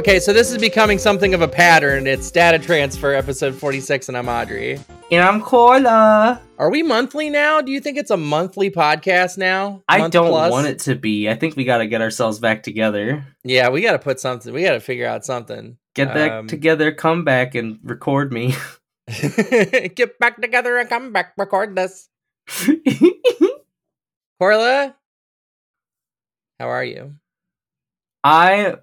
Okay, so this is becoming something of a pattern. It's data transfer episode 46, and I'm Audrey. And I'm Korla. Are we monthly now? Do you think it's a monthly podcast now? I Month don't plus? want it to be. I think we got to get ourselves back together. Yeah, we got to put something. We got to figure out something. Get back Um, together, come back and record me. Get back together and come back. Record this. Korla, how are you? I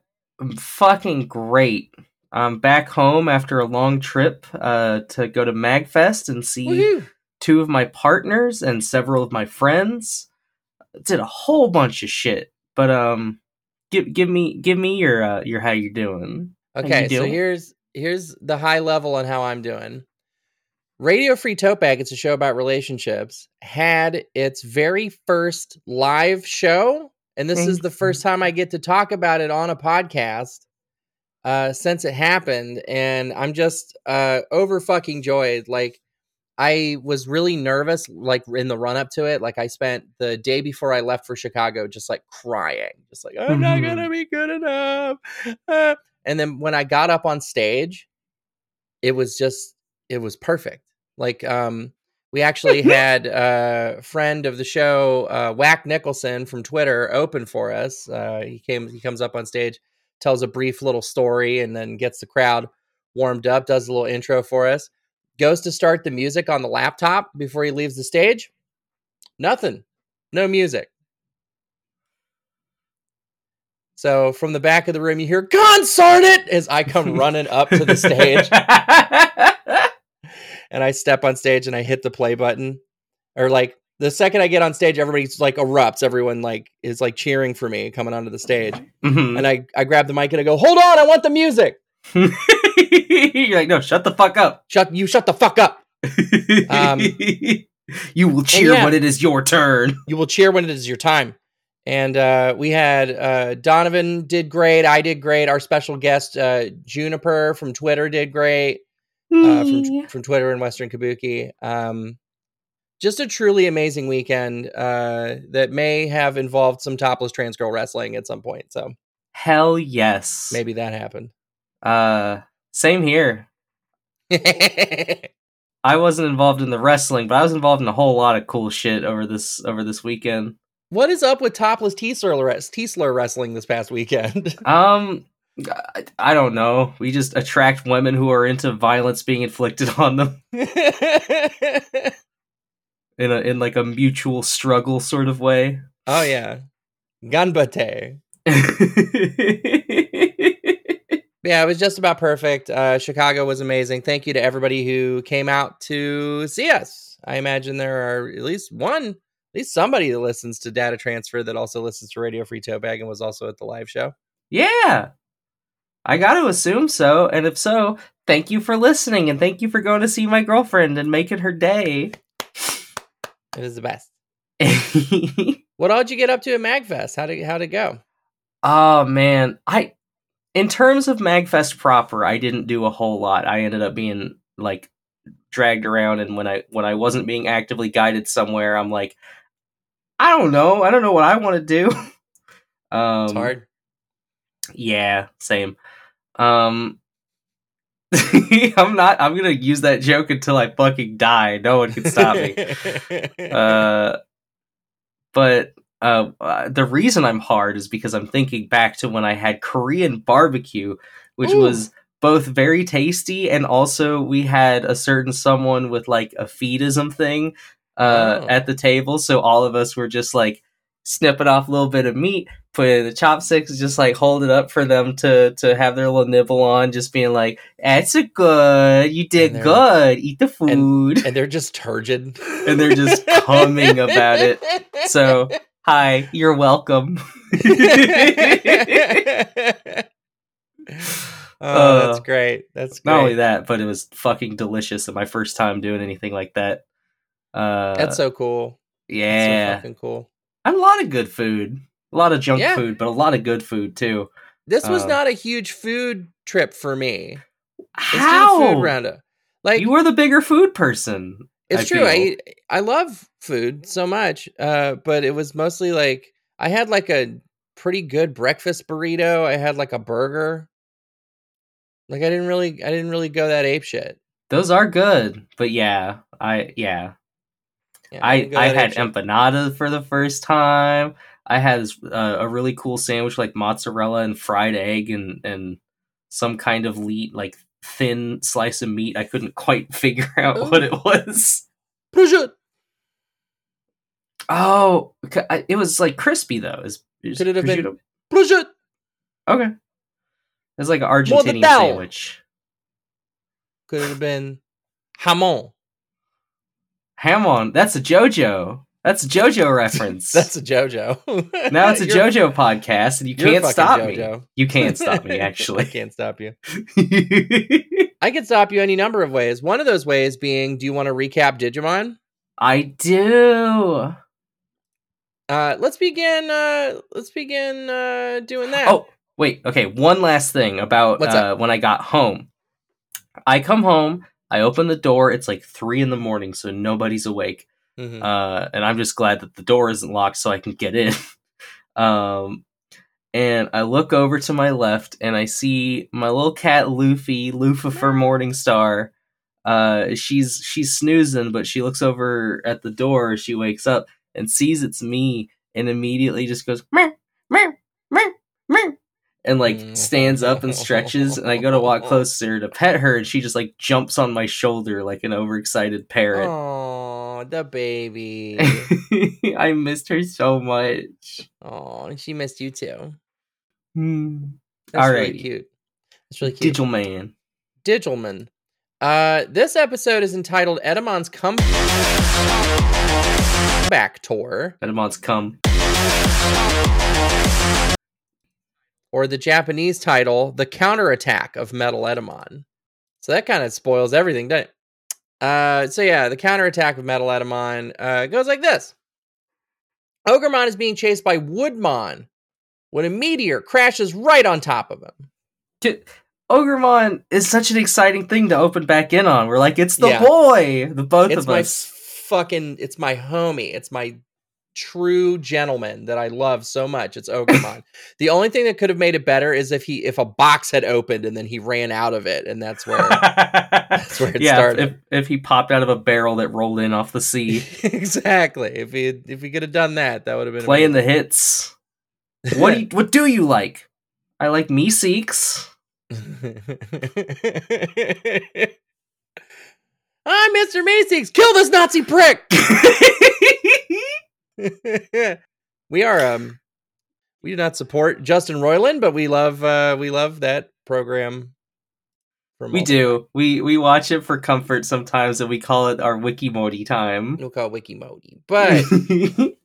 fucking great. I'm back home after a long trip uh, to go to MagFest and see Woohoo! two of my partners and several of my friends. Did a whole bunch of shit. But um give give me give me your uh, your how you doing. How you Okay, so here's here's the high level on how I'm doing. Radio Free Tote Bag, it's a show about relationships, had its very first live show. And this is the first time I get to talk about it on a podcast uh, since it happened. And I'm just uh, over fucking joyed. Like, I was really nervous, like in the run up to it. Like, I spent the day before I left for Chicago just like crying, just like, I'm not going to be good enough. Uh, and then when I got up on stage, it was just it was perfect. Like um we actually had a friend of the show, uh Whack Nicholson from Twitter open for us. Uh he came he comes up on stage, tells a brief little story and then gets the crowd warmed up, does a little intro for us. Goes to start the music on the laptop before he leaves the stage. Nothing. No music. So from the back of the room, you hear "Consort it" as I come running up to the stage, and I step on stage and I hit the play button, or like the second I get on stage, everybody's like erupts. Everyone like is like cheering for me coming onto the stage, Mhm. and I I grab the mic and I go, "Hold on, I want the music." You're like, no, shut the fuck up. Shut you shut the fuck up. Um, you will cheer yeah. when it is your turn. You will cheer when it is your time. And uh, we had uh, Donovan did great. I did great. Our special guest uh, Juniper from Twitter did great. Uh, from from Twitter and Western Kabuki. Um, just a truly amazing weekend uh, that may have involved some topless trans girl wrestling at some point. So Hell yes. maybe that happened. Uh, same here. I wasn't involved in the wrestling, but I was involved in a whole lot of cool shit over this over this weekend. what is up with topless T slur T slur wrestling this past weekend? Um, I, don't know. We just attract women who are into violence being inflicted on them in a in like a mutual struggle sort of way. oh yeah, Ganbate. Yeah, it was just about perfect. Uh, Chicago was amazing. Thank you to everybody who came out to see us. I imagine there are at least one, at least somebody that listens to Data Transfer that also listens to Radio Free Tote Bag and was also at the live show. yeah, I got to assume so. And if so, thank you for listening and thank you for going to see my girlfriend and making her day. It was the best. What all did you get up to at Magfest? How did how'd it go? Oh man, I in terms of Magfest proper, I didn't do a whole lot. I ended up being like dragged around and when I when I wasn't being actively guided somewhere, I'm like I don't know. I don't know what I want to do. Um It's hard. Yeah, same. Um I'm not I'm to use that joke until I fucking die. No one can stop me. uh, but uh, uh, the reason I'm hard is because I'm thinking back to when I had Korean barbecue, which Ooh. was both very tasty and also we had a certain someone with like a feedism thing uh, Oh. at the table, so all of us were just like snipping off a little bit of meat, put in the chopsticks, just like hold it up for them to to have their little nibble on, just being like, "That's a good, you did And good, eat the food." and they're just turgid. And they're just humming about it. So, Hi, you're welcome. oh, that's Uh, great. That's great. Not only that, but it was fucking delicious. And my first time doing anything like that. Uh, that's so cool. Yeah, That's so fucking cool. and a lot of good food, a lot of junk Yeah. food, but a lot of good food too. This was Um, not a huge food trip for me. How? food roundup. Like you were the bigger food person. it's I true. I feel. eat, I love food so much. Uh, but it was mostly like I had like a pretty good breakfast burrito. I had like a burger. Like I didn't really I didn't really go that ape shit. Those are good, but yeah, I yeah, Yeah, I didn't I had shit. empanada for the first time. I had uh, a really cool sandwich like mozzarella and fried egg and and some kind of leet like thin slice of meat. I couldn't quite figure out what it was. Prosciutto. Oh, it was like crispy though. Is Could it have been- prosciutto- Prosciutto. okay? It's like an Argentinian sandwich. Could it have been hamon? Hamon, that's a JoJo. That's a JoJo reference. That's a JoJo. now it's a You're- JoJo podcast, and you can't stop me. You can't stop me, Actually, I can't stop you. I can stop you any number of ways. One of those ways being, do you want to recap Digimon? I do. Uh, let's begin. Uh, let's begin uh, doing that. Oh, wait. Okay. One last thing about uh, when I got home. I come home. I open the door. It's like three in the morning, so nobody's awake. Mhm. Uh, and I'm just glad that the door isn't locked, so I can get in. um, and I look over to my left, and I see my little cat Luffy, Lucifer Morningstar. Uh, she's she's snoozing, but she looks over at the door. She wakes up and sees it's me, and immediately just goes meow, meow, meow, meow, and like Mm. stands up and stretches. And I go to walk closer to pet her, and she just like jumps on my shoulder like an overexcited parrot. The baby. I missed her so much. oh, she missed you too. Hmm. That's really Alrighty. cute. That's really cute. Digital man. Digitalman. Uh, this episode is entitled Etemon's Come Back Tour, Etemon's come. or the Japanese title, The Counterattack of Metal Etemon. So that kind of spoils everything, doesn't it? Uh, so yeah, the counterattack of Metal Etemon uh, goes like this. Ogremon is being chased by Woodmon when a meteor crashes right on top of him. Dude, Ogremon is such an exciting thing to open back in on. We're like, it's the Yeah. boy. The both it's of my us. fucking it's my homie it's my true gentleman that i love so much it's ogremon the only thing that could have made it better is if he if a box had opened and then he ran out of it and that's where That's where it yeah, started. If, if he popped out of a barrel that rolled in off the sea, exactly if he had, if he could have done that that would have been playing the hits. What do you, what do you like? I like Meeseeks. i'm mr meeseeks kill this nazi prick we are um we do not support Justin Roiland, but we love uh we love that program. For we do. We we watch it for comfort sometimes, and we call it our wiki modi time. We'll call it Wiki Modi. But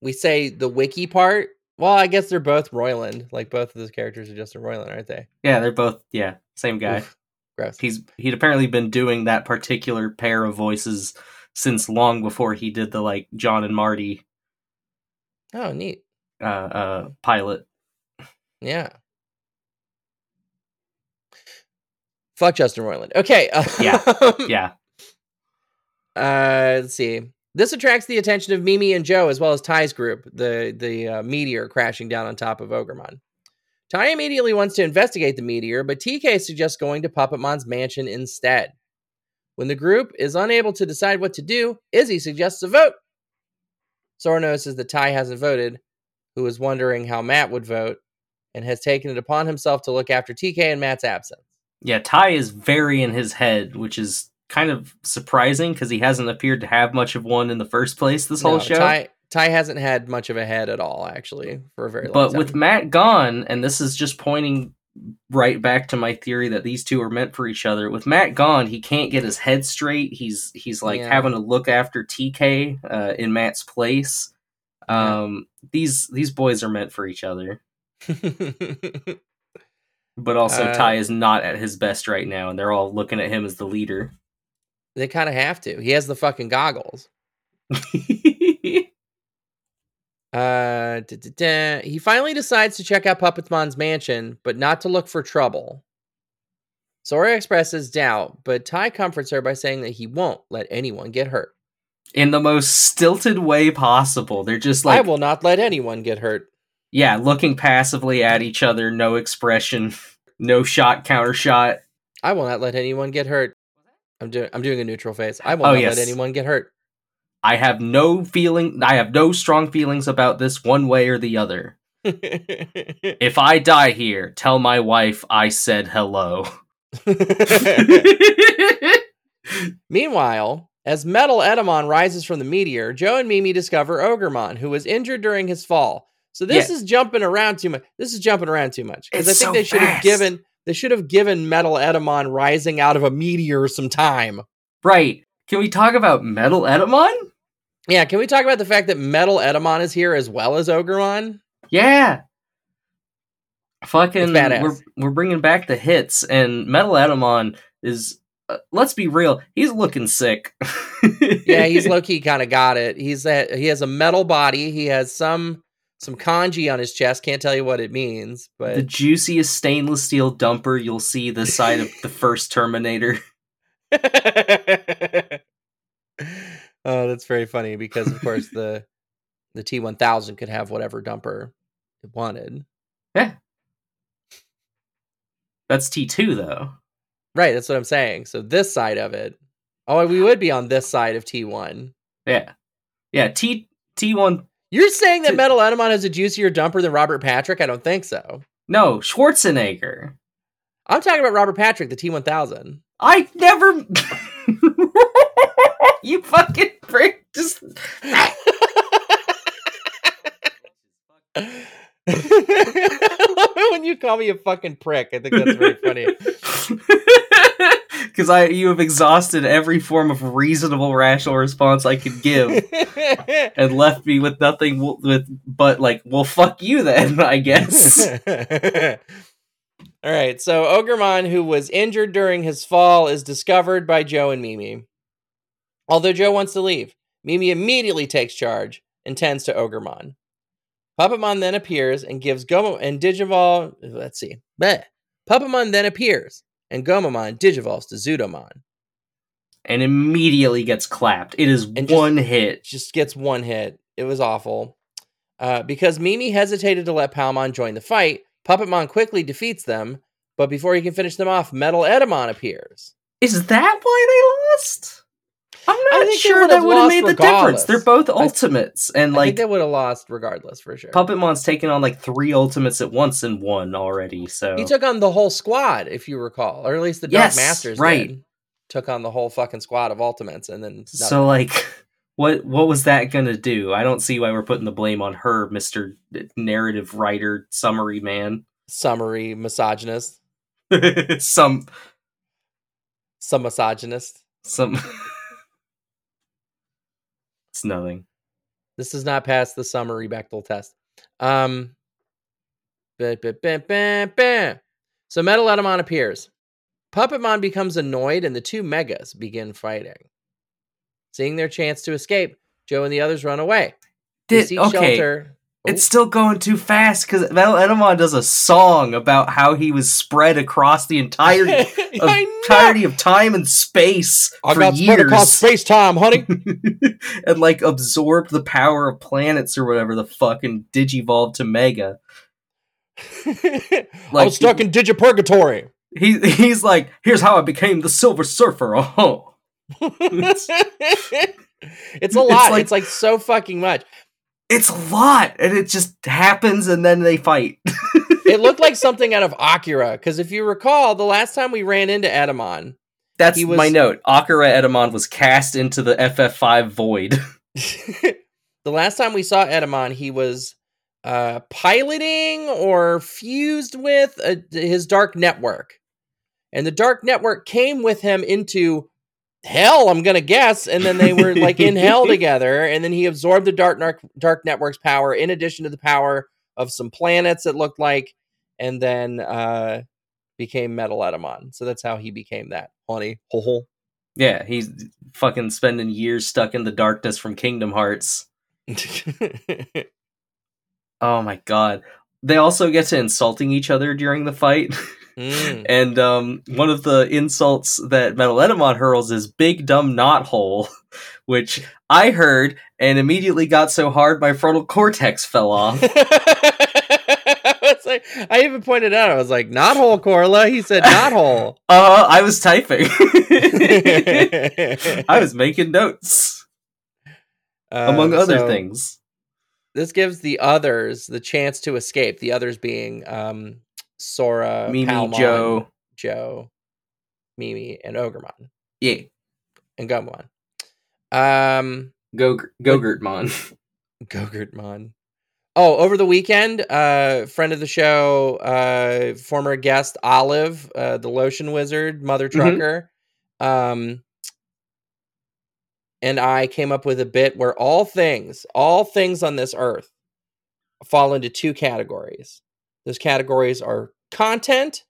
we say the wiki part. Well, I guess they're both Roiland. Like both of those characters are Justin Roiland, aren't they? yeah, they're both yeah same guy. Oof, gross. He's he'd apparently been doing that particular pair of voices since long before he did the like John and Marty Oh, neat. uh, uh, pilot. Yeah. Fuck Justin Roiland. Okay. Yeah, um, Yeah, Uh, let's see. This attracts the attention of Mimi and Joe as well as Tai's group, the the uh, meteor crashing down on top of Ogremon. Tai immediately wants to investigate the meteor, but TK suggests going to Puppetmon's mansion instead. When the group is unable to decide what to do, Izzy suggests a vote. Sora notices that Tai hasn't voted, who is wondering how Matt would vote, and has taken it upon himself to look after TK in Matt's absence. yeah. Tai is very in his head, which is kind of surprising because he hasn't appeared to have much of one in the first place this whole show. Tai, Tai hasn't had much of a head at all, actually, for a very long but time. But with Matt gone, and this is just pointing right back to my theory that these two are meant for each other. With Matt gone, he can't get his head straight. He's he's like Yeah. having to look after TK uh, in Matt's place. Yeah. Um, these these boys are meant for each other, but also Uh, Tai is not at his best right now, and they're all looking at him as the leader. they kind of have to. He has the fucking goggles. Uh, da, da, da. he finally decides to check out Puppetmon's mansion, but not to look for trouble. Sora expresses doubt, but Tai comforts her by saying that he won't let anyone get hurt. in the most stilted way possible. They're just like I will not let anyone get hurt. yeah, looking passively at each other, no expression. No shot, counter shot. I will not let anyone get hurt. I'm doing I'm doing a neutral face. I will Oh, not yes. let anyone get hurt. I have no feeling. I have no strong feelings about this one way or the other. If I die here, tell my wife I said hello. Meanwhile, as Metal Etemon rises from the meteor, Joe and Mimi discover Ogremon, who was injured during his fall. So this Yeah. is jumping around too much. This is jumping around too much because I think so they should have given they should have given Metal Etemon rising out of a meteor some time. right. Can we talk about Metal Etemon? Yeah, can we talk about the fact that Metal Etemon is here as well as Ogremon? Yeah. Fucking, It's badass. we're we're bringing back the hits, and Metal Etemon is. Uh, let's be real, he's looking sick. Yeah, he's low key kind of got it. He's that he has a metal body. He has some some kanji on his chest. Can't tell you what it means, but the juiciest stainless steel dumper you'll see this side of the first Terminator. oh, that's very funny because of course the the T one thousand could have whatever dumper it wanted. Yeah. That's T two though. Right, that's what I'm saying. So this side of it, oh, we would be on this side of T one. Yeah, yeah. T T one. You're saying that Metal Etemon has a juicier dumper than Robert Patrick? I don't think so. No, Schwarzenegger. I'm talking about Robert Patrick, the T one thousand. I never. you fucking prick! Just when you call me a fucking prick, I think that's very funny. because I you have exhausted every form of reasonable, rational response I could give, and left me with nothing w- with but like, well, fuck you then, I guess. All right, so Ogremon, who was injured during his fall, is discovered by Joe and Mimi. Although Joe wants to leave, Mimi immediately takes charge and tends to Ogremon. Puppetmon then appears and gives Gomo and Digivol. Let's see. Bleh. Puppetmon then appears and Gomamon digivolves to Zudomon. and immediately gets clapped. It is And just- one hit. just gets one hit. It was awful. Uh, because Mimi hesitated to let Palmon join the fight, Puppetmon quickly defeats them, but before he can finish them off, Metal Etemon appears. Is that why they lost? I'm not sure that would have made the difference. They're both ultimates, and I like think they would have lost regardless for sure. Puppetmon's taken on like three ultimates at once and won already. So He took on the whole squad, if you recall, or at least the Yes, Dark Masters right. did. Took on the whole fucking squad of Ultimates, and then so like, what what was that gonna do? I don't see why we're putting the blame on her, Mister Narrative Writer Summary Man. summary misogynist, some some misogynist. some. it's nothing. This does not pass the summary Bechdel test. Um, ba- ba- ba- ba- ba. so appears. Puppetmon becomes annoyed, and the two megas begin fighting. Seeing their chance to escape, Joe and the others run away. They Did, okay, shelter. it's still going too fast because Metal Etemon does a song about how he was spread across the entirety of, entirety of time and space I for got spread across space time, honey. and like absorbed the power of planets or whatever the fucking digivolved to Mega. I Like was stuck in Digipurgatory. he he's like, here's how I became the Silver Surfer. Oh, it's a It's lot. like- it's like so fucking much. it's a lot, and it just happens, and then they fight. It looked like something out of Akira because if you recall, the last time we ran into Etemon, That's was- my note. Akira Etemon was cast into the FF5 void. the last time we saw Etemon, he was uh, piloting or fused with uh his dark network, and the dark network came with him into hell. I'm gonna guess, and then they were like in hell together, and then he absorbed the dark dark dark network's power in addition to the power of some planets. It looked like, and then uh, became Metal Etemon. So that's how he became that. Honey, ho ho. yeah, he's fucking spending years stuck in the darkness from Kingdom Hearts. Oh my god. They also get to insulting each other during the fight. Mm. And um, one of the insults that Metal Etemon hurls is "big dumb knot hole," which I heard and immediately got so hard my frontal cortex fell off. Like, I even pointed out, I was like, not hole, Korla. He said not hole. Uh, I was typing. I was making notes, among Uh, other so things. This gives the others the chance to escape. The others being um, Sora, Mimi, Palmon, Joe. Joe, Mimi, and Ogremon Yeah. and Gumon. Um, Go Gogurtmon. Gogurtmon. Oh, over the weekend, uh, friend of the show, uh, former guest Olive, uh, the lotion wizard, mother Mhm. trucker, um, and I came up with a bit where all things, all things on this earth, fall into two categories. Those categories are content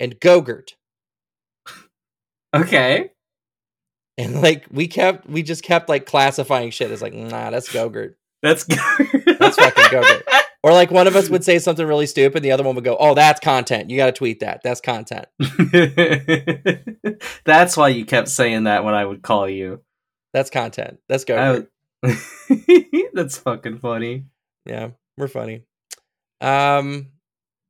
and Gogurt. Okay. And like we kept, we just kept like classifying shit as like, nah, that's Gogurt. That's That's fucking Gogurt. Or like one of us would say something really stupid, and the other one would go, "Oh, that's content. You got to tweet that. That's content." That's why you kept saying that when I would call you. That's content. That's Gogurt. would- That's fucking funny. Yeah, we're funny. Um,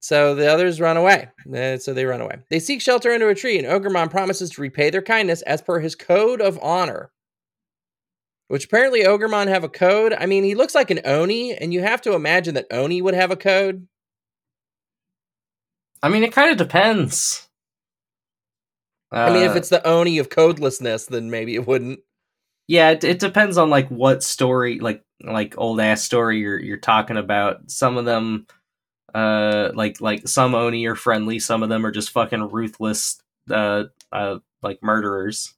so the others run away. Uh, so they run away. They seek shelter under a tree, and Ogremon promises to repay their kindness as per his code of honor. Which apparently Ogremon have a code. I mean, he looks like an Oni, and you have to imagine that Oni would have a code. I mean, it kind of depends. I mean, if Uh, it's the Oni of codelessness, then maybe it wouldn't. yeah, it, it depends on like what story, like like old ass story you're you're talking about. Some of them, uh, like like some Oni are friendly. Some of them are just fucking ruthless, uh, uh, like murderers.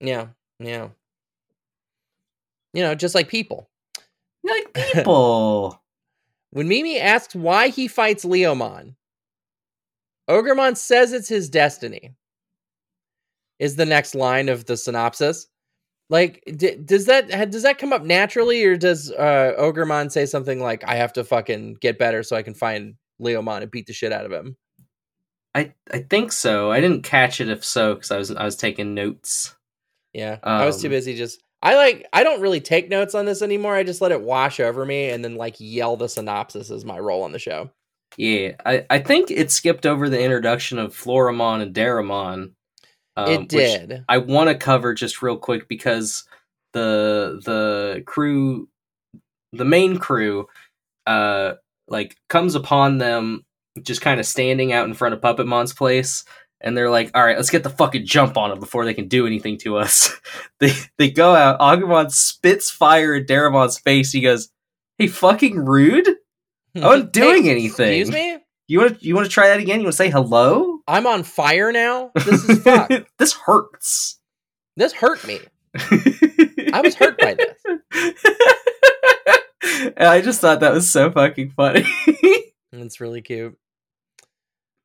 Yeah, yeah. You know, just like people. Like people. When Mimi asks why he fights Leomon, Ogremon says it's his destiny. Is the next line of the synopsis. Like, d- does that does that come up naturally, or does uh, Ogremon say something like, "I have to fucking get better so I can find Leomon and beat the shit out of him"? I I think so. I didn't catch it if so because I was I was taking notes. Yeah, I was too Um, busy just. I like. I don't really take notes on this anymore. I just let it wash over me and then like yell the synopsis as my role on the show. Yeah, I, I think it skipped over the introduction of Floramon and Daramon. Um, it did. I want to cover just real quick because the the crew, the main crew, uh, like comes upon them just kind of standing out in front of Puppetmon's place, and they're like, "All right, let's get the fucking jump on them before they can do anything to us." they they go out. Agumon spits fire at Daramon's face. He goes, "Hey, fucking rude." I wasn't doing anything. Excuse me. You want you want to try that again? You want to say hello? I'm on fire now. This is fuck. this hurts. this hurt me. I was hurt by this. And I just thought that was so fucking funny. It's really cute.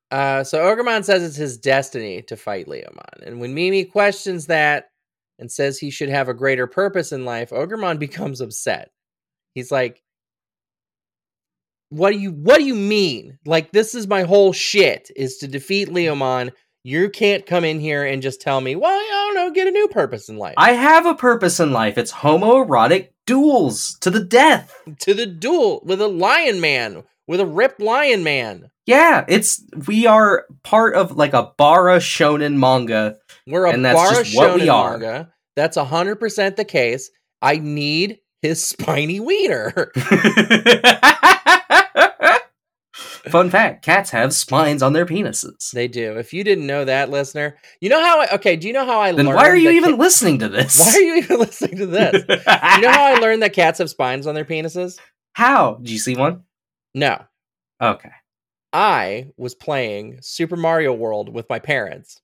Uh, so Ogremon says it's his destiny to fight Leomon, and when Mimi questions that and says he should have a greater purpose in life, Ogremon becomes upset. He's like, "What do you What do you mean? Like this is my whole shit is to defeat Leomon. You can't come in here and just tell me, well, I don't know, get a new purpose in life. I have a purpose in life. It's homoerotic duels to the death. to the duel with a lion man, with a ripped lion man. Yeah, it's we are part of like a bara shonen manga. We're a And that's Bara just what we shonen are. manga. That's hundred percent the case. I need his spiny wiener. Fun fact: cats have spines on their penises. they do. If you didn't know that, listener, you know how? I, okay, do you know how I Then learned? why are you even ca- listening to this? why are you even listening to this? you know how I learned that cats have spines on their penises? How? Did you see one? No, Okay. I was playing Super Mario World with my parents.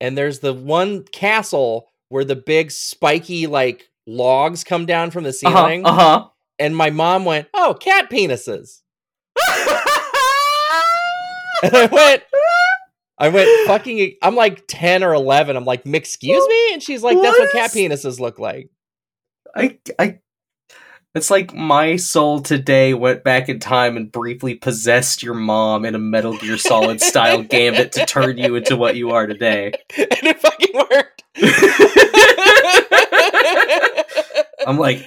And there's the one castle where the big spiky like logs come down from the ceiling. Uh huh. ceiling. Uh And my mom went, "Oh, cat penises." And I went I went fucking I'm like 10 or 11. I'm like, "Excuse me?" And she's like, "That's what cat is- penises look like." I, I, it's like my soul today went back in time and briefly possessed your mom in a Metal Gear Solid style gambit to turn you into what you are today. and it fucking worked. I'm like,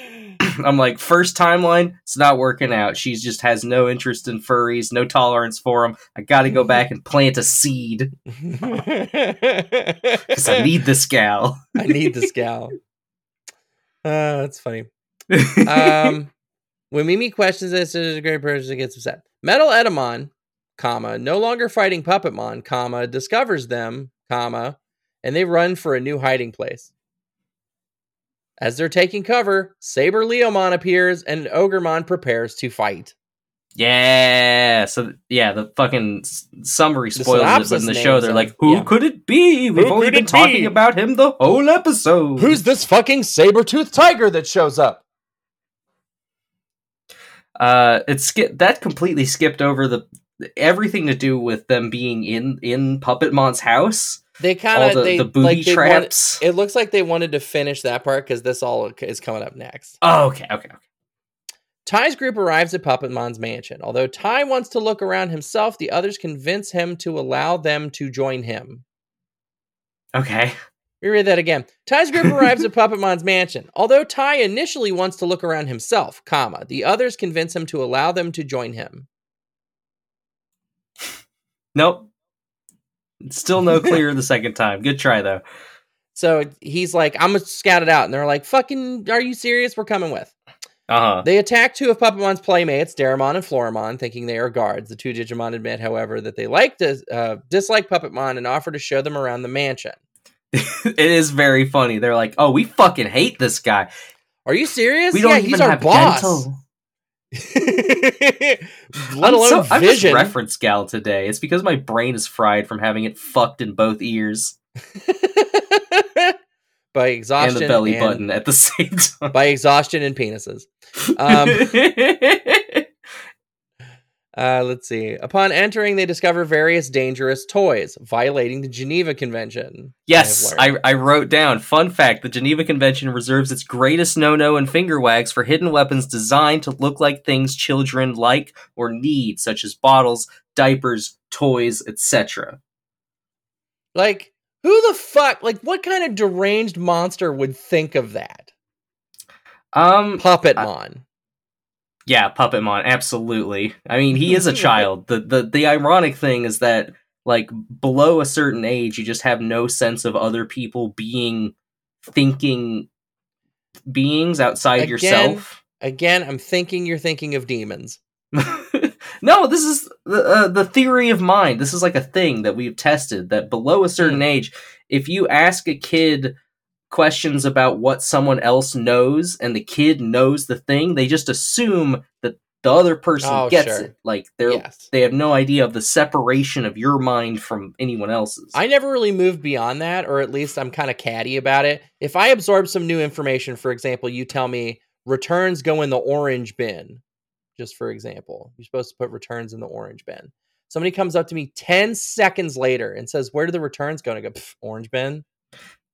I'm like, first timeline, it's not working out. She just has no interest in furries, no tolerance for them. I got to go back and plant a seed because I need this gal. I need this gal. Uh, that's funny. Um, when Mimi questions this, there's a great person gets upset. Metal Etemon, comma, no longer fighting Puppetmon, comma, discovers them, comma, and they run for a new hiding place. As they're taking cover, Saber Leomon appears and Ogremon prepares to fight. Yeah. So yeah, the fucking summary spoils it, but in the show they're like, "Who Yeah. could it be? We've Who only been talking be? about him the whole episode." Who's this fucking saber-toothed tiger that shows up? uh it skip that completely skipped over the everything to do with them being in in Puppetmon's house. They kind of the, they the booby like, they wanted- traps. it looks like they wanted to finish that part because this all is coming up next. oh, okay, okay, okay. Tai's group arrives at Puppetmon's mansion. Although Tai wants to look around himself, the others convince him to allow them to join him. Okay. Reread that again. Tai's group arrives at Puppetmon's mansion. Although Tai initially wants to look around himself, comma, the others convince him to allow them to join him. Nope. Still no clear the second time. Good try though. So he's like, I'm gonna scout it out. And they're like, fucking, are you serious? We're coming with. Uh-huh. They attack two of Puppetmon's playmates, Daramon and Floramon, thinking they are guards. The two Digimon admit, however, that they like to uh, dislike Puppetmon and offer to show them around the mansion. it is very funny. They're like, "Oh, we fucking hate this guy. Are you serious? We don't yeah, even he's our have boss. dental." Let I'm alone so, just vision. reference gal today. It's because my brain is fried from having it fucked in both ears by exhaustion and the belly and- button at the same time. By exhaustion and penises. Um, Uh, let's see. Upon entering, they discover various dangerous toys, violating the Geneva Convention. yes, I I, I wrote down. Fun fact: the Geneva Convention reserves its greatest no-no and finger wags for hidden weapons designed to look like things children like or need, such as bottles, diapers, toys, etc. Like, who the fuck? Like, what kind of deranged monster would think of that? Um, Puppetmon. Yeah, Puppetmon, absolutely. I mean, he is a child. The, the the ironic thing is that like below a certain age, you just have no sense of other people being thinking beings outside Again, yourself. Again, I'm thinking you're thinking of demons. no, this is the uh, the theory of mind. This is like a thing that we've tested that below a certain age, if you ask a kid questions about what someone else knows and the kid knows the thing, they just assume that the other person Oh, gets sure. it. Like they're Yes. they have no idea of the separation of your mind from anyone else's. I never really moved beyond that, or at least I'm kind of catty about it. If I absorb some new information, for example, you tell me returns go in the orange bin, just for example, you're supposed to put returns in the orange bin. Somebody comes up to me 10 seconds later and says, Where do the returns go? And I go, Orange bin.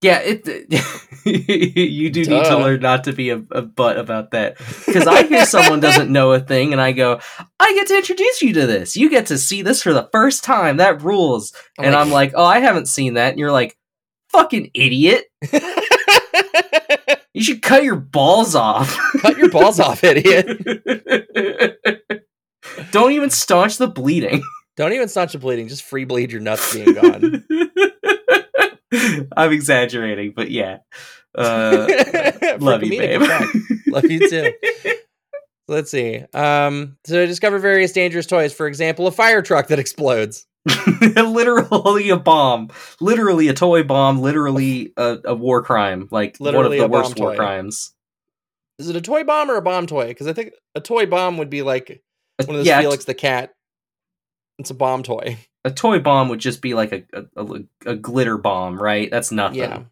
Yeah, it. you do need to learn not to be a, a butt about that. Because I hear someone doesn't know a thing, and I go, "I get to introduce you to this. You get to see this for the first time. That rules." and I'm like, "Oh, I haven't seen that." And you're like, "Fucking idiot! You should cut your balls off." Cut your balls off, idiot. Don't even staunch the bleeding. Don't even staunch the bleeding. Just free bleed your nuts being gone. I'm exaggerating, but yeah. Uh, love you, babe. Love you too. Let's see. Um, so discover various dangerous toys. For example, a fire truck that explodes. literally a bomb, literally a toy bomb, literally a, a war crime, like Literally one of the worst war toy. crimes. Is it a toy bomb or a bomb toy? Because I think a toy bomb would be like one of those yeah, Felix the cat. It's a bomb toy. A toy bomb would just be like a a, a, a glitter bomb, right? That's nothing. Yeah.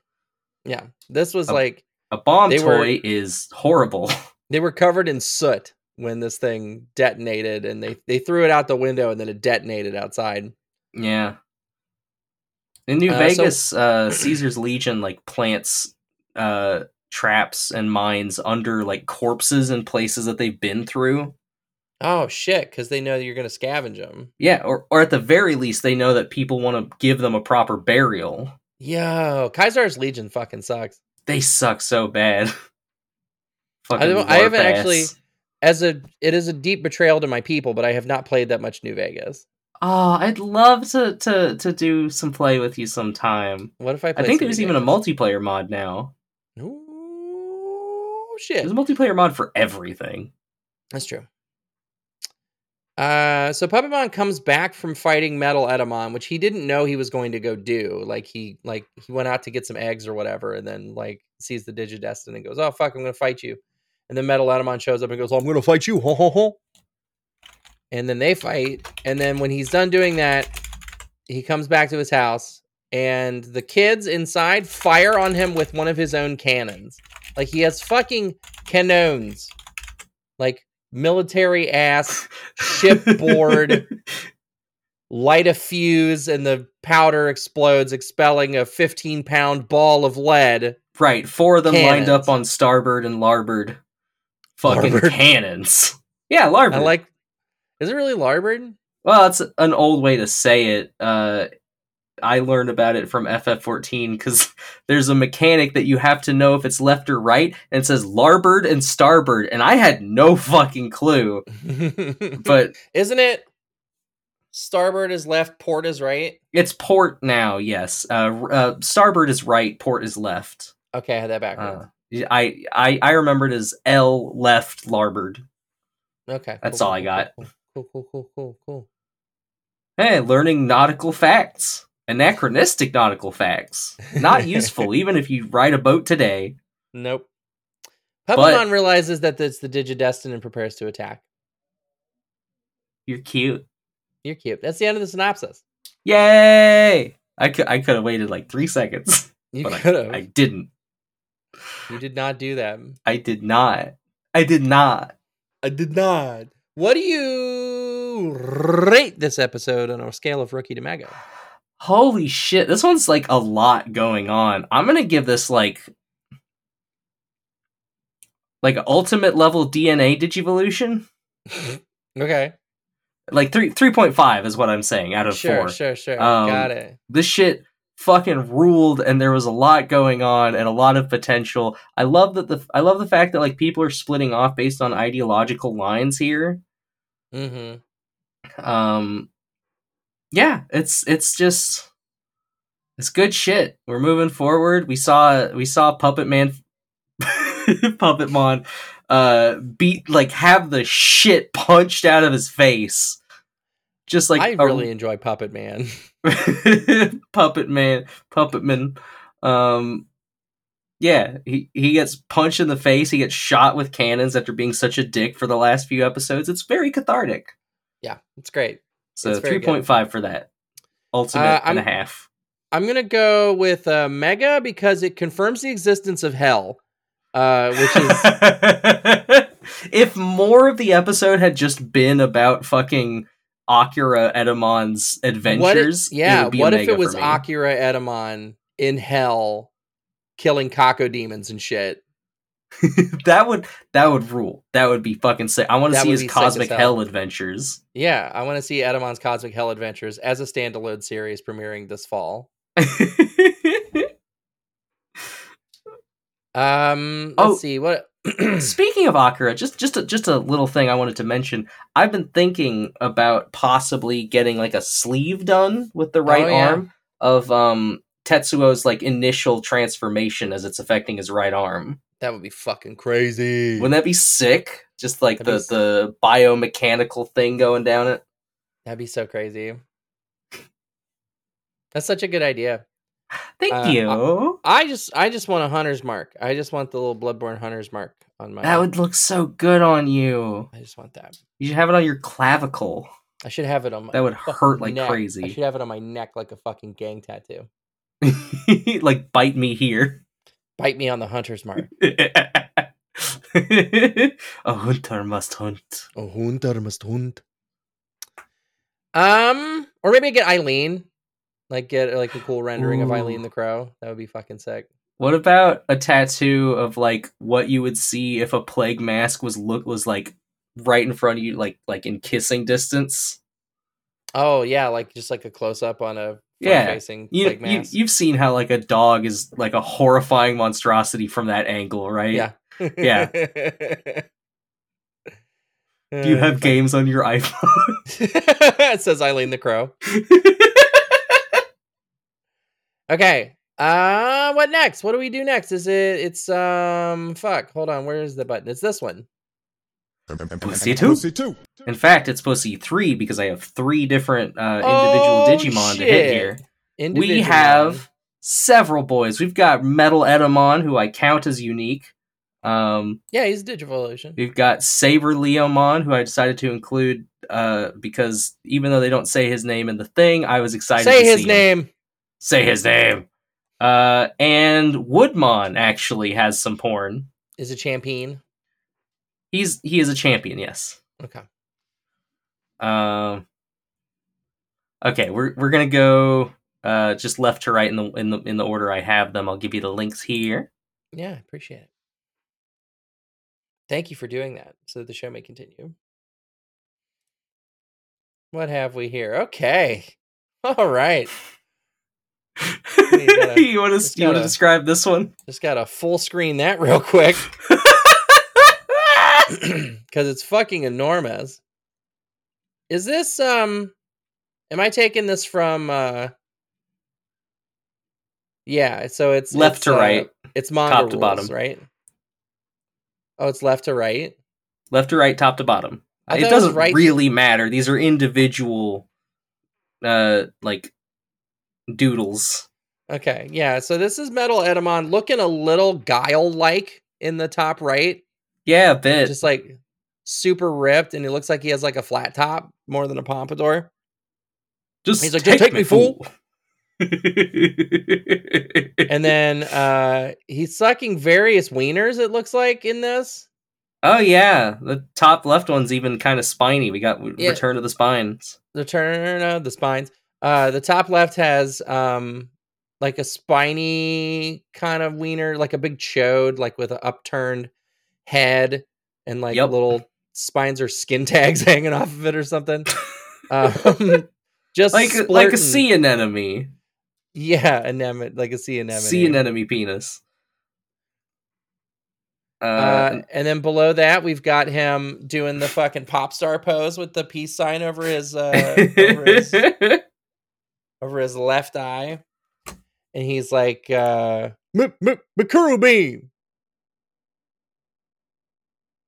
Yeah. This was A- like A bomb toy were- is horrible. they were covered in soot when this thing detonated and they, they threw it out the window and then it detonated outside. yeah. In New Uh, so- Vegas, uh, Caesar's Legion like plants uh, traps and mines under like corpses and places that they've been through. Oh shit, because they know that you're gonna scavenge them. Yeah, or or at the very least, they know that people want to give them a proper burial. Yo, Caesar's Legion fucking sucks. They suck so bad. Fucking don't- I haven't LARP actually- As a, it is a deep betrayal to my people, but I have not played that much New Vegas. Oh, I'd love to to to do some play with you sometime. What if I? I think there's even a multiplayer mod now. Ooh, shit. There's a multiplayer mod for everything. That's true. Uh, so Puppetmon comes back from fighting Metal Etemon, which he didn't know he was going to go do. Like he, like he went out to get some eggs or whatever, and then like sees the Digidestin and goes, "Oh fuck, I'm gonna fight you." And then Metal Etemon shows up and goes, "Oh, I'm gonna fight you!" Ho ho ho. And then they fight, and then when he's done doing that, he comes back to his house, and the kids inside fire on him with one of his own cannons. Like he has fucking cannons, like military ass shipboard. light a fuse, and the powder explodes, expelling a 15 pound ball of lead. right, four of them lined up on starboard and larboard. Fucking Larboard. cannons. Yeah, larboard. I like. Is it really larboard? Well, that's an old way to say it. Uh, I learned about it from FF14 because there's a mechanic that you have to know if it's left or right, and it says larboard and starboard, and I had no fucking clue. But isn't it? Starboard is left, port is right. it's port now, yes. Uh, uh, starboard is right, port is left. Okay, I had that backwards. Uh, I, I I remembered as L left larboard. okay, that's cool, all cool, I got. Cool, cool, cool, cool, cool, cool. Hey, learning nautical facts. Anachronistic nautical facts. Not useful, even if you ride a boat today. Nope. But- realizes that it's the Digidestin and prepares to attack. You're cute. You're cute. That's the end of the synopsis. Yay! I could I could have waited like three seconds, You but could I, have. I didn't. You did not do that. I did not. I did not. I did not. What do you rate this episode on a scale of rookie to mega? Holy shit! This one's like a lot going on. I'm gonna give this like like ultimate level DNA digivolution. Okay. Like three three point five is what I'm saying out of Sure, four. sure, sure. Um, Got it. this shit fucking ruled and there was a lot going on and a lot of potential. I love that the I love the fact that like people are splitting off based on ideological lines here. Mm-hmm. Um yeah, it's it's just it's good shit. We're moving forward. We saw we saw Puppet Man Puppet Mon uh beat like have the shit punched out of his face. Just like I really enjoy Puppet Man. puppet man puppet man um yeah he, he gets punched in the face he gets shot with cannons after being such a dick for the last few episodes it's very cathartic yeah, it's great. So It's 3.5 for that ultimate Uh, and a half I'm gonna go with uh, Mega because it confirms the existence of Hell, uh, which is if more of the episode had just been about fucking Akira Etemon's what? adventures, It, yeah. would be a What if it was. Akira Etemon in Hell, killing Kako demons and shit? that would that would rule. That would be fucking sick. I want to see his be sick as cosmic hell. hell adventures. Yeah, I want to see Etemon's Cosmic Hell Adventures as a standalone series premiering this fall. Um, let's Oh. see what. Speaking of Akira, just just a, just a little thing I wanted to mention. I've been thinking about possibly getting like a sleeve done with the right Oh, yeah. arm of um Tetsuo's like initial transformation as it's affecting his right arm. That would be fucking crazy. Wouldn't that be sick? Just like That'd the the biomechanical thing going down it. That'd be so crazy. That's such a good idea. Thank Uh, you. I just I just want a hunter's mark. I just want the little bloodborne hunter's mark on my that would look so good on you. I just want that. You should have it on your clavicle. I should have it on my That would hurt like neck. I should have it on my neck like a fucking gang tattoo. like bite me here. Bite me on the hunter's mark. a hunter must hunt. A hunter must hunt. Um, or maybe get Eileen. Like get like a cool rendering of Eileen the Crow. That would be fucking sick. What about a tattoo of like what you would see if a plague mask was look was like right in front of you, like like in kissing distance? Oh yeah, like just like a close up on a Yeah. facing You, you mask. you've seen how like a dog is like a horrifying monstrosity from that angle, right? Yeah. Yeah. Do you have games on your iPhone? it says Eileen the Crow. Okay. Uh what next? What do we do next? Is it it's um fuck, hold on, where is the button? It's this one. Pussy two? Pussy two. In fact, it's supposed to be three because I have three different uh, Oh, individual Digimon to hit shit. here. We have several boys. We've got Metal Etemon, who I count as unique. Um, Yeah, he's Digivolution. we've got Saber Leomon, who I decided to include uh, because even though they don't say his name in the thing, I was excited Say to his see him. name. Say his name. Uh, and Woodmon actually has some porn. Is it Champion? He's he is a champion, yes. Okay. Um. Okay, we're we're gonna go uh just left to right in the in the in the order I have them. I'll give you the links here. Yeah, appreciate it. Thank you for doing that so that the show may continue. What have we here? Okay. All right. you gotta- you want to you want to describe this one? Just got to full screen that real quick because it's fucking enormous. Is this um? Am I taking this from uh? Yeah, so it's Left it's, to uh, right. It's manga top to rules, bottom. right? Oh, it's left to right. Left to right, top to bottom. It thought it doesn't right- really matter. These are individual, uh, like doodles. Okay, yeah. So this is Metal Etemon looking a little guile like in the top right, Yeah, a bit. just like super ripped, and it looks like he has like a flat top more than a pompadour. just he's like, "Just take me, fool." and And then uh he's sucking various wieners. It looks like in this. oh yeah, the top left one's even kind of spiny. We got Yeah. Return of the Spines. Return turn of the spines. Uh, the top left has um like a spiny kind of wiener, like a big chode, like with an upturned head and like Yep. little spines or skin tags hanging off of it or something. Um, just Like a- like a sea anemone, Yeah, anemone, like a sea anemone. sea anemone penis. Uh, Uh, and then below that, we've got him doing the fucking pop star pose with the peace sign over his uh, over his over his left eye, and he's like, uh, "M- M- "Mikuru beam."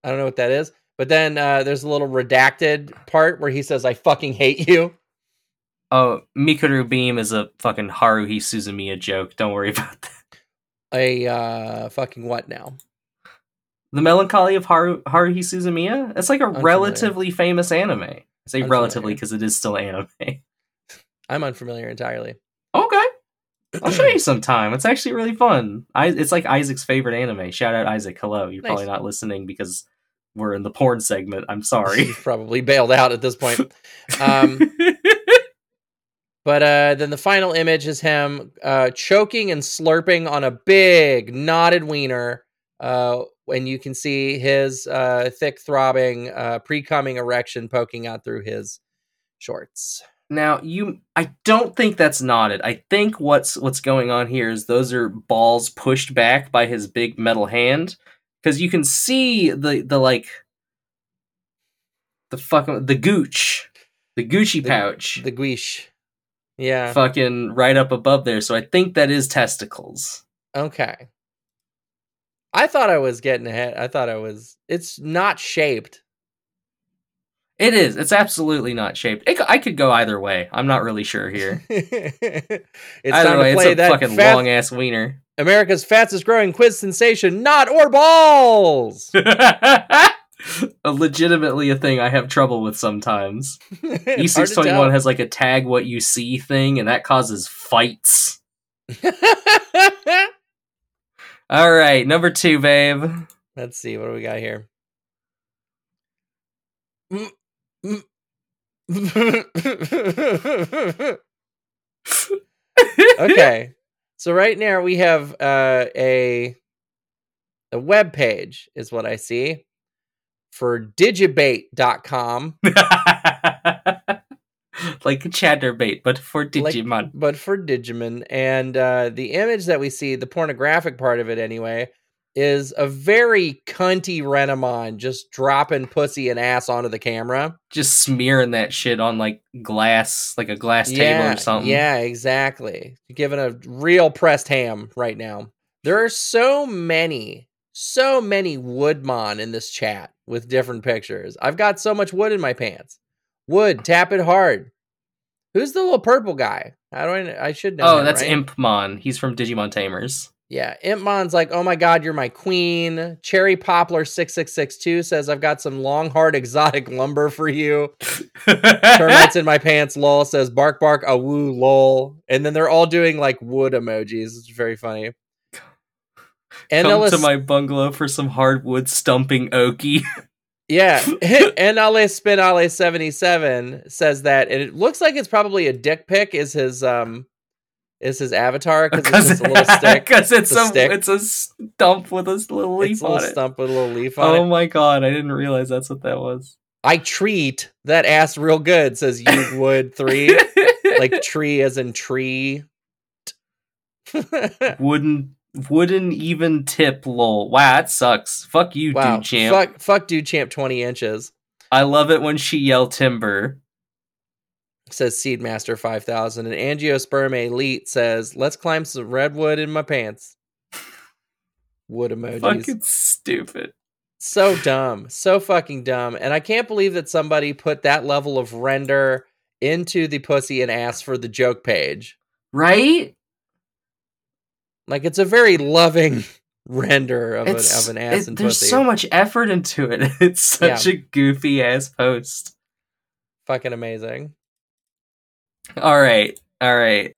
I don't know what that is, but then uh, there's a little redacted part where he says, "I fucking hate you." oh, Mikuru Beam is a fucking Haruhi Suzumiya joke. Don't worry about that. A uh, fucking what now? The Melancholy of Haru- Haruhi Suzumiya? It's like a Unfamiliar. relatively famous anime. I say Unfamiliar. relatively because it is still anime. I'm unfamiliar entirely. Okay. I'll show you sometime. It's actually really fun. I, it's like Isaac's favorite anime. Shout out Isaac. Hello. You're probably not listening because we're in the porn segment. I'm sorry. He's probably bailed out at this point. Um, But uh, then the final image is him uh, choking and slurping on a big knotted wiener. Uh, and you can see his uh, thick, throbbing, uh, pre-coming erection poking out through his shorts. now you I don't think that's knotted. I think what's what's going on here is those are balls pushed back by his big metal hand. Because you can see the the like the fucking the gooch. The Gucci The- pouch. The guiche. Yeah. fucking right up above there. So I think that is testicles. Okay. I thought I was getting ahead. I thought I was. It's not shaped. It is. It's absolutely not shaped. It, I could go either way. I'm not really sure here. it's either way, it's a fucking long ass wiener. America's fastest growing quiz sensation, not or balls. a legitimately a thing I have trouble with sometimes. It's hard to E621 has like a tag what you see thing, and that causes fights. All right, number two, babe. Let's see what do we got here. Okay. So right now we have uh, a a web page is what I see for digibate.com, like Chaturbate, but for Like- Digimon. but for Digimon. And uh, the image that we see, the pornographic part of it anyway, is a very cunty Renamon just dropping pussy and ass onto the camera. Just smearing that shit on like glass, like a glass table or something. Yeah, exactly. Giving a real pressed ham right now. There are so many, so many Woodmon in this chat with different pictures. I've got so much wood in my pants. Wood, tap it hard. Who's the little purple guy? I don't. I should know. Oh, him, that's right? Impmon. He's from Digimon Tamers. Yeah, Impmon's like, oh my god, you're my queen. Cherry Poplar six six six two says, I've got some long hard exotic lumber for you. Termites in my pants. Lol says, bark bark a woo lol, and then they're all doing like wood emojis. It's very funny. And Come Ellis, to my bungalow for some hardwood stumping oaky. yeah, and Ale Spin Ale seventy seven says that, and it looks like it's probably a dick pic. Is his um, is his avatar because it's a little stick. Because it's, It's a stick. it's a stump with a little leaf It's a on little it. stump with a little leaf on Oh it. Oh my god, I didn't realize that's what that was. I treat that ass real good. Says you would three. like tree as in tree. wouldn't wouldn't even tip lol. Wow, that sucks. Fuck you, wow. dude champ. Fuck fuck dude champ 20 inches. I love it when she yell timber. Says Seedmaster 5000. And Angiosperm Elite says, let's climb some redwood in my pants. Wood emojis. Fucking stupid. So dumb. So fucking dumb. And I can't believe that somebody put that level of render into the pussy and ass for the joke page. Right? Like it's a very loving render of, an, It's, of an ass it- and there's pussy. so much effort into it. It's such a goofy ass post. fucking amazing. All right. All right.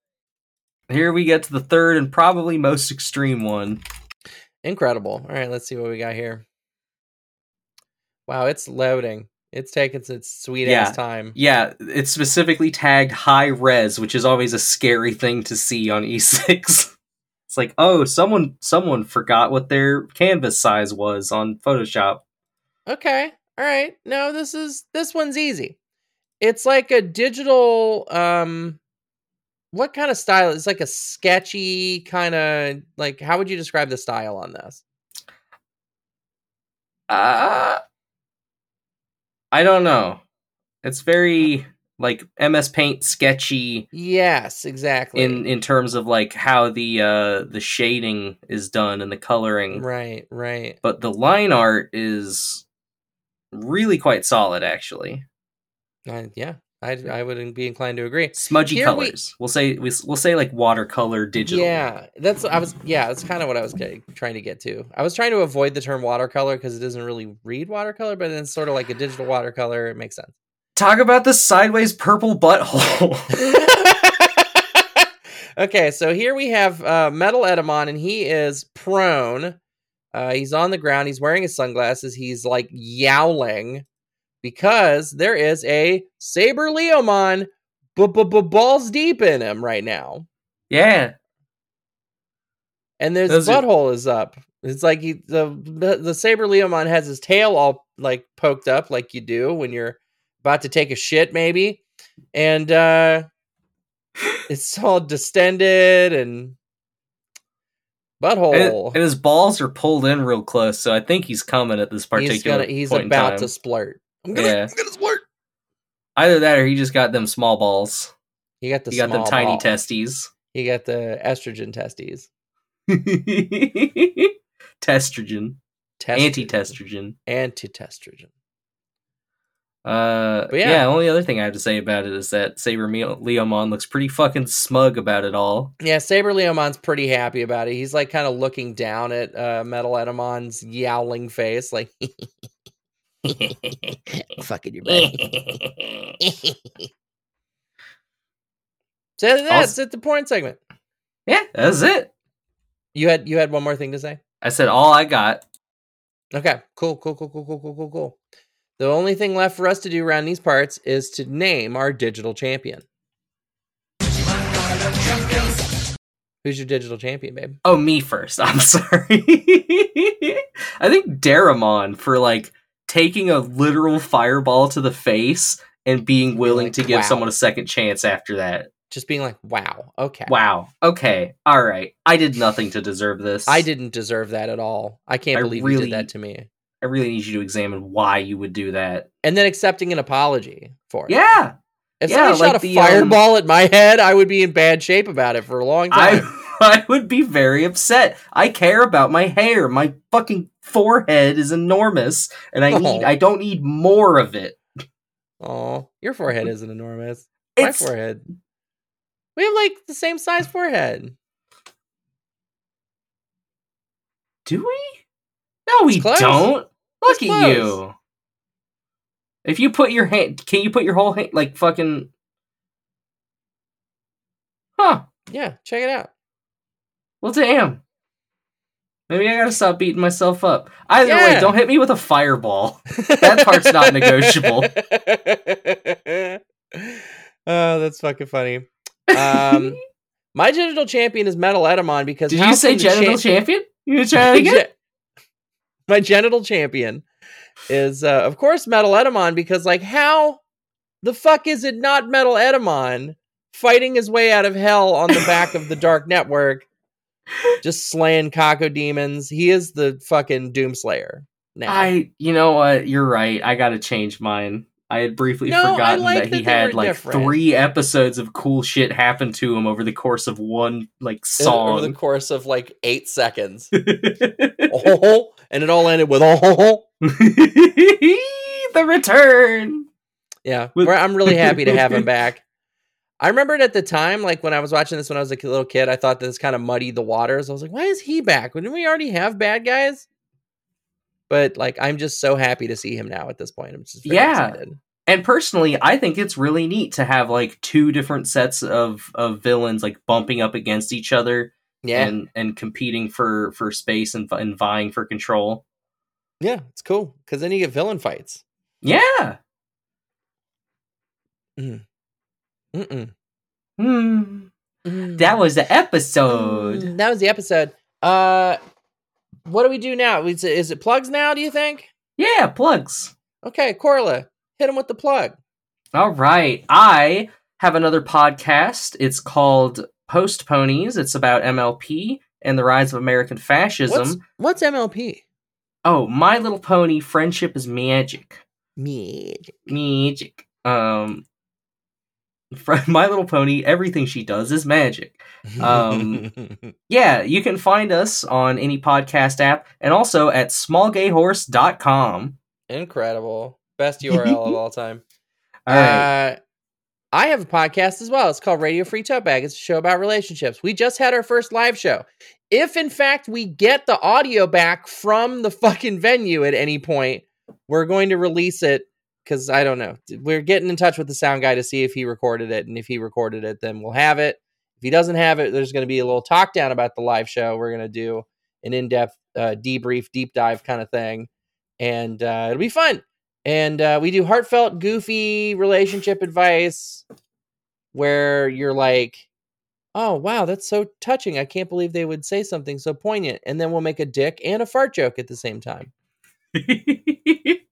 Here we get to the third and probably most extreme one. Incredible. All right, let's see what we got here. Wow, it's loading. It's taking its sweet Yeah. ass time. Yeah, it's specifically tagged high res, which is always a scary thing to see on E6. It's like, oh, someone someone forgot what their canvas size was on Photoshop. Okay. All right. No, this is this one's easy. It's like a digital um what kind of style? It's like a sketchy kind of like how would you describe the style on this? Uh I don't know. It's very like MS Paint sketchy Yes, exactly. in in terms of like how the uh the shading is done and the coloring. right, right. But the line art is really quite solid actually. I, yeah, I I would be inclined to agree. Smudgy Here colors. We... will say we, we'll say like watercolor digital. Yeah, that's I was yeah, that's kind of what I was getting, trying to get to. I was trying to avoid the term watercolor because it doesn't really read watercolor, but it's sort of like a digital watercolor. It makes sense. Talk about the sideways purple butthole. okay, so here we have uh, Metal Etemon, and he is prone. Uh, he's on the ground. He's wearing his sunglasses. He's like yowling because there is a Saber Leomon balls deep in him right now. yeah. and his Those are- butthole is up. It's like he, the the the saber leomon has his tail all like poked up, like you do when you're about to take a shit, maybe, and uh it's all distended and And, butthole. and his balls are pulled in real close, so I think he's coming at this particular he's gonna he's about to splurt. I'm gonna, Yeah. I'm gonna splurt. Either that or he just got them small balls. He got the he got them tiny balls. testes. You got the estrogen testes. Testrogen. Test- Anti-testrogen. Anti-testrogen. Uh, But yeah. yeah. Only other thing I have to say about it is that Saber Leomon looks pretty fucking smug about it all. Yeah, Saber Leomon's pretty happy about it. He's like kind of looking down at uh, Metal Etemon's yowling face, like fucking your buddy. so that's it. The porn segment. yeah, that's it. You had you had one more thing to say. I said all I got. Okay, cool, cool, cool, cool, cool, cool, cool, cool. The only thing left for us to do around these parts is to name our digital champion. Who's your digital champion, babe? Oh, me first. I'm sorry. I think Daramon for like taking a literal fireball to the face and being willing Like, to give wow. someone a second chance after that. just being like, "Wow, okay, Wow. Okay. All right. I did nothing to deserve this. I didn't deserve that at all. I can't I believe you really- did that to me." I really need you to examine why you would do that. And then accepting an apology for it. Yeah. If yeah, somebody shot a the, um, fireball at my head, I would be in bad shape about it for a long time. I I would be very upset. I care about my hair. My fucking forehead is enormous, and I need Oh. I don't need more of it. Oh, your forehead isn't enormous. My It's forehead. We have like the same size forehead. do we? No, we don't. Look It's at close. you. If you put your hand, can you put your whole hand like fucking? Huh. Yeah, check it out. Well, damn. Maybe I gotta stop beating myself up. Either way, don't hit me with a fireball. That part's not negotiable. oh, that's fucking funny. Um, my genital champion is Metal Etemon because Did you say genital cha- champion? You gonna try that again? my genital champion is, uh, of course, Metal Etemon because, like, how the fuck is it not Metal Etemon fighting his way out of hell on the back of the Dark Network, just slaying Kako demons? He is the fucking Doomslayer. Now. I, you know what? You're right. I gotta change mine. I had briefly No, forgotten like that that he had like different. three episodes of cool shit happen to him over the course of one like song. over the course of like eight seconds. oh, and it all ended with oh. the return. Yeah, With- I'm really happy to have him back. I remembered at the time, like when I was watching this when I was a little kid, I thought this kind of muddied the waters. I was like, why is he back? Didn't we already have bad guys? But like, I'm just so happy to see him now at this point. I'm just very Yeah. excited. And personally, I think it's really neat to have like two different sets of of villains like bumping up against each other Yeah, and and competing for for space and, and vying for control. yeah, it's cool because then you get villain fights. Yeah. Mm-hmm. Mm-mm. Hmm. Mm. That was the episode. Mm, that was the episode. Uh, what do we do now? Is it, is it plugs now? Do you think? Yeah, plugs. Okay, Korla, hit him with the plug. All right. I have another podcast. It's called Post Ponies. It's about MLP and the rise of American fascism. What's what's MLP? Oh, My Little Pony Friendship is Magic. Magic. Magic. Um fr- My Little Pony, everything she does is magic. Um, Yeah, you can find us on any podcast app and also at smallgayhorse.com. Incredible. Best URL of all time. All right. Uh, I have a podcast as well. It's called Radio Free Tote Bag. It's a show about relationships. We just had our first live show. If in fact we get the audio back from the fucking venue at any point, we're going to release it because I don't know. We're getting in touch with the sound guy to see if he recorded it. And if he recorded it, then we'll have it. If he doesn't have it, there's going to be a little talk down about the live show. We're going to do an in depth uh, debrief, deep dive kind of thing. And uh, it'll be fun. And uh, we do heartfelt, goofy relationship advice where you're like, oh, wow, that's so touching. I can't believe they would say something so poignant. And then we'll make a dick and a fart joke at the same time.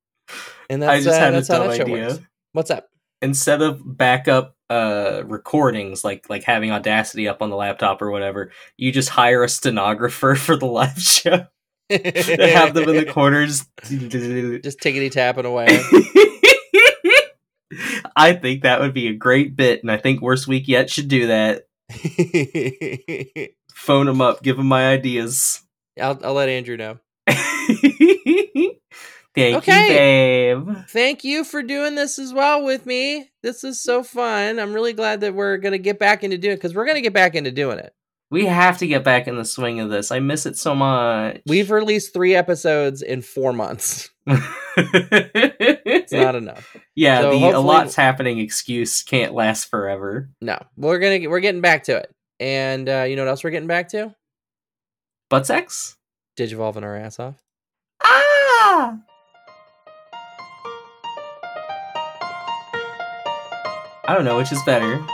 And that's, I just uh, had a that's how dumb idea. works. What's up? Instead of backup uh recordings like like having Audacity up on the laptop or whatever, you just hire a stenographer for the live show. to have them in the corners. Just tickety tapping away. I think that would be a great bit, and I think Worst Week Yet should do that. Phone them up, give them my ideas. I'll, I'll let Andrew know. Thank Okay. you, babe. Thank you for doing this as well with me. This is so fun. I'm really glad that we're going to get back into doing it because we're going to get back into doing it. We have to get back in the swing of this. I miss it so much. We've released three episodes in four months. It's not enough. yeah, So the a lot's happening excuse can't last forever. No, we're gonna get, we're getting back to it. And uh, you know what else we're getting back to? Butt sex? Digivolving our ass off. Ah! I don't know which is better.